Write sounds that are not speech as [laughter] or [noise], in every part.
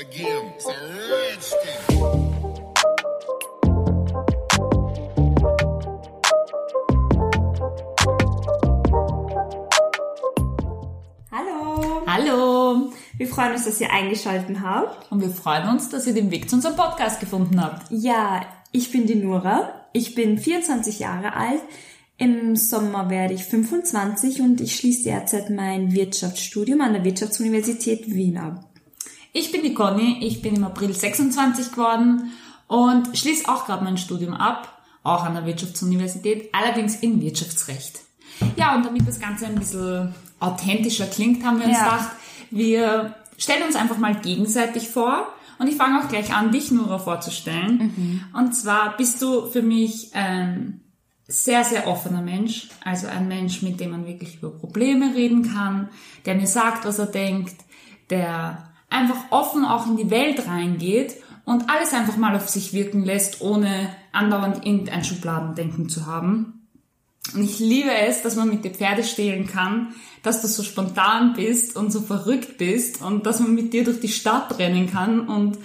again. It's a. Hallo! Hallo! Wir freuen uns, dass ihr eingeschaltet habt. Und wir freuen uns, dass ihr den Weg zu unserem Podcast gefunden habt. Ja, ich bin die Nora. Ich bin 24 Jahre alt. Im Sommer werde ich 25 und ich schließe derzeit mein Wirtschaftsstudium an der Wirtschaftsuniversität Wien ab. Ich bin die Conny, ich bin im April 26 geworden und schließe auch gerade mein Studium ab, auch an der Wirtschaftsuniversität, allerdings in Wirtschaftsrecht. Ja, und damit das Ganze ein bisschen authentischer klingt, haben wir uns Ja. gedacht, wir stellen uns einfach mal gegenseitig vor und ich fange auch gleich an, dich Nora vorzustellen. Und zwar bist du für mich ein sehr, sehr offener Mensch, also ein Mensch, mit dem man wirklich über Probleme reden kann, der mir sagt, was er denkt, der einfach offen auch in die Welt reingeht und alles einfach mal auf sich wirken lässt, ohne andauernd irgendein Schubladendenken zu haben. Und ich liebe es, dass man mit dir Pferde stehlen kann, dass du so spontan bist und so verrückt bist und dass man mit dir durch die Stadt rennen kann und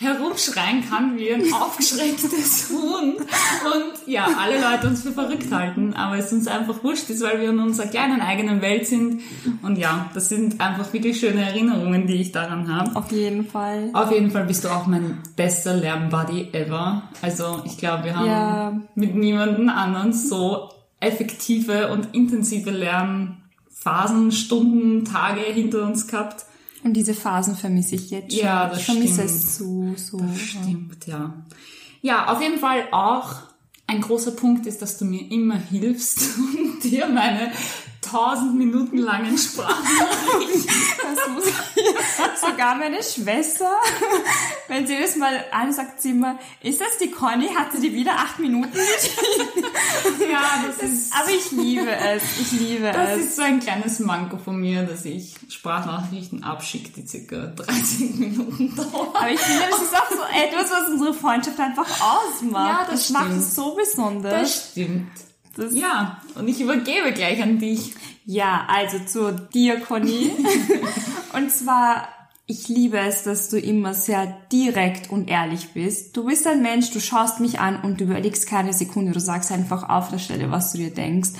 herumschreien kann wie ein [laughs] aufgeschrecktes Huhn und ja, alle Leute uns für verrückt halten, aber es uns einfach wurscht ist, weil wir in unserer kleinen eigenen Welt sind und ja, das sind einfach wirklich schöne Erinnerungen, die ich daran habe. Auf jeden Fall. Auf jeden Fall bist du auch mein bester Lernbuddy ever. Also ich glaube, wir haben Ja. mit niemandem anderen so effektive und intensive Lernphasen, Stunden, Tage hinter uns gehabt. Und diese Phasen vermisse ich jetzt schon. Ja, das ich vermisse stimmt. es so, so. Stimmt, ja. Ja, auf jeden Fall auch ein großer Punkt ist, dass du mir immer hilfst [laughs] und dir meine tausend Minuten langen Sprachnachrichten Das muss [laughs] sogar meine Schwester, wenn sie das mal ansagt, sie immer, ist das die Conny? Hat sie die wieder acht Minuten geschrieben? Das ist Aber ich liebe es. Ich liebe Das es. ist so ein kleines Manko von mir, dass ich Sprachnachrichten abschicke, die circa 30 Minuten [laughs] dauern. Aber ich finde, das ist auch so etwas, was unsere Freundschaft einfach ausmacht. Ja, das macht stimmt. es so besonders. Das stimmt. Das- Ja, und ich übergebe gleich an dich. Ja, also zur Diakonie. [laughs] und zwar, ich liebe es, dass du immer sehr direkt und ehrlich bist. Du bist ein Mensch, du schaust mich an und du überlegst keine Sekunde, du sagst einfach auf der Stelle, was du dir denkst.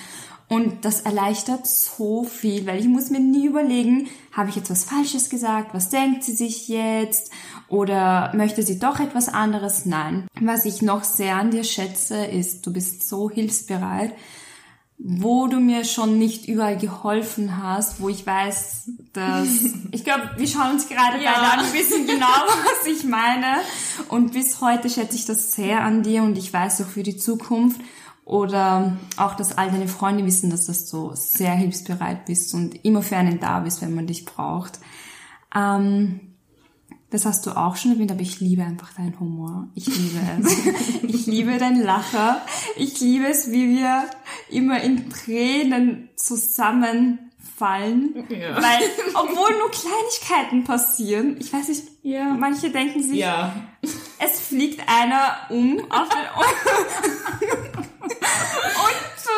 Und das erleichtert so viel, weil ich muss mir nie überlegen, habe ich jetzt was Falsches gesagt? Was denkt sie sich jetzt? Oder möchte sie doch etwas anderes? Nein. Was ich noch sehr an dir schätze, ist, du bist so hilfsbereit wo du mir schon nicht überall geholfen hast, wo ich weiß, dass [laughs] ich glaube, wir schauen uns gerade Ja. beide an, wir wissen genau, [laughs] was ich meine. Und bis heute schätze ich das sehr an dir und ich weiß auch für die Zukunft oder auch, dass all deine Freunde wissen, dass du so sehr hilfsbereit bist und immer für einen da bist, wenn man dich braucht. Ähm, das hast du auch schon erwähnt, aber ich liebe einfach deinen Humor. Ich liebe es. [laughs] Ich liebe dein Lacher. Ich liebe es, wie wir immer in Tränen zusammenfallen. Ja. Weil, [laughs] obwohl nur Kleinigkeiten passieren, ich weiß nicht, Ja. manche denken sich, Ja. es fliegt einer um auf den [laughs]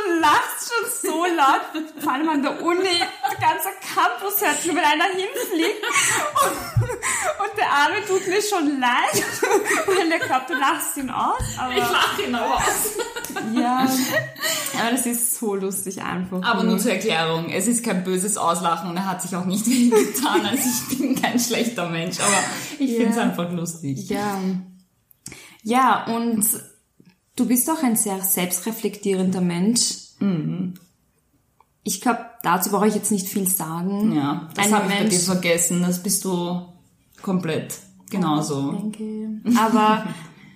du lachst schon so laut, vor allem an der Uni, der ganze Campus hört wenn einer hinfliegt und, und der Arme tut mir schon leid, weil der glaubt, du lachst ihn aus, aber Ich lache ihn aber aus. ja, aber das ist so lustig einfach. Aber nur zur Erklärung, es ist kein böses Auslachen und er hat sich auch nicht [laughs] weh getan. Also ich bin kein schlechter Mensch, aber ich finde es Ja. einfach lustig. Ja. Ja, und du bist auch ein sehr selbstreflektierender Mensch. Ich glaube, dazu brauche ich jetzt nicht viel sagen. Ja, das habe ich bei dir vergessen. Das bist du komplett genauso. Danke. [laughs] Aber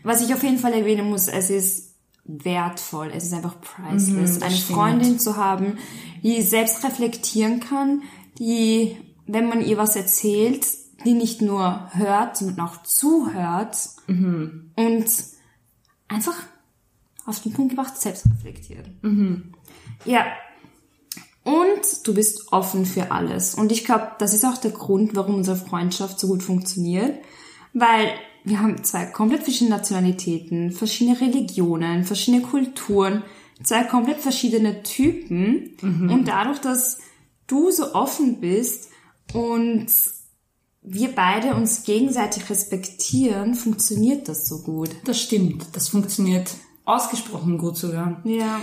was ich auf jeden Fall erwähnen muss, es ist wertvoll, es ist einfach priceless, Mhm, eine stimmt. Freundin zu haben, die selbst reflektieren kann, die, wenn man ihr was erzählt, die nicht nur hört, sondern auch zuhört Mhm. und einfach auf den Punkt gebracht, selbst reflektiert. Mhm. Ja. Und du bist offen für alles. Und ich glaube, das ist auch der Grund, warum unsere Freundschaft so gut funktioniert. Weil wir haben zwei komplett verschiedene Nationalitäten, verschiedene Religionen, verschiedene Kulturen, zwei komplett verschiedene Typen. Und dadurch, dass du so offen bist und wir beide uns gegenseitig respektieren, funktioniert das so gut. Das stimmt. Das funktioniert ausgesprochen gut sogar. Ja.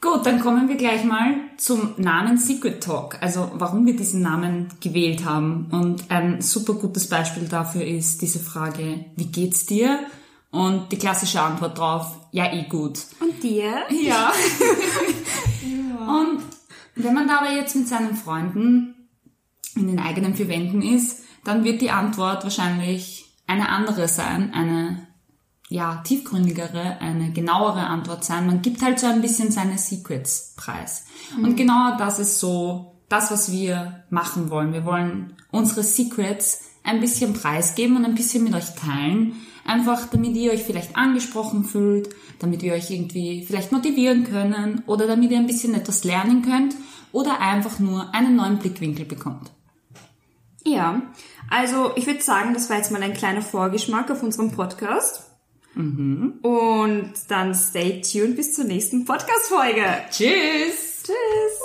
Gut, dann kommen wir gleich mal zum Namen Secret Talk, also warum wir diesen Namen gewählt haben. Und ein super gutes Beispiel dafür ist diese Frage, wie geht's dir? Und die klassische Antwort drauf, ja, eh gut. Und dir? Ja. [laughs] Und wenn man da aber jetzt mit seinen Freunden in den eigenen vier Wänden ist, dann wird die Antwort wahrscheinlich eine andere sein, eine ja, tiefgründigere, eine genauere Antwort sein. Man gibt halt so ein bisschen seine Secrets preis. Und genau das ist so das, was wir machen wollen. Wir wollen unsere Secrets ein bisschen preisgeben und ein bisschen mit euch teilen. Einfach, damit ihr euch vielleicht angesprochen fühlt, damit wir euch irgendwie vielleicht motivieren können oder damit ihr ein bisschen etwas lernen könnt oder einfach nur einen neuen Blickwinkel bekommt. Ja. Also, ich würde sagen, das war jetzt mal ein kleiner Vorgeschmack auf unserem Podcast. Und dann stay tuned bis zur nächsten Podcast-Folge. Tschüss! Tschüss!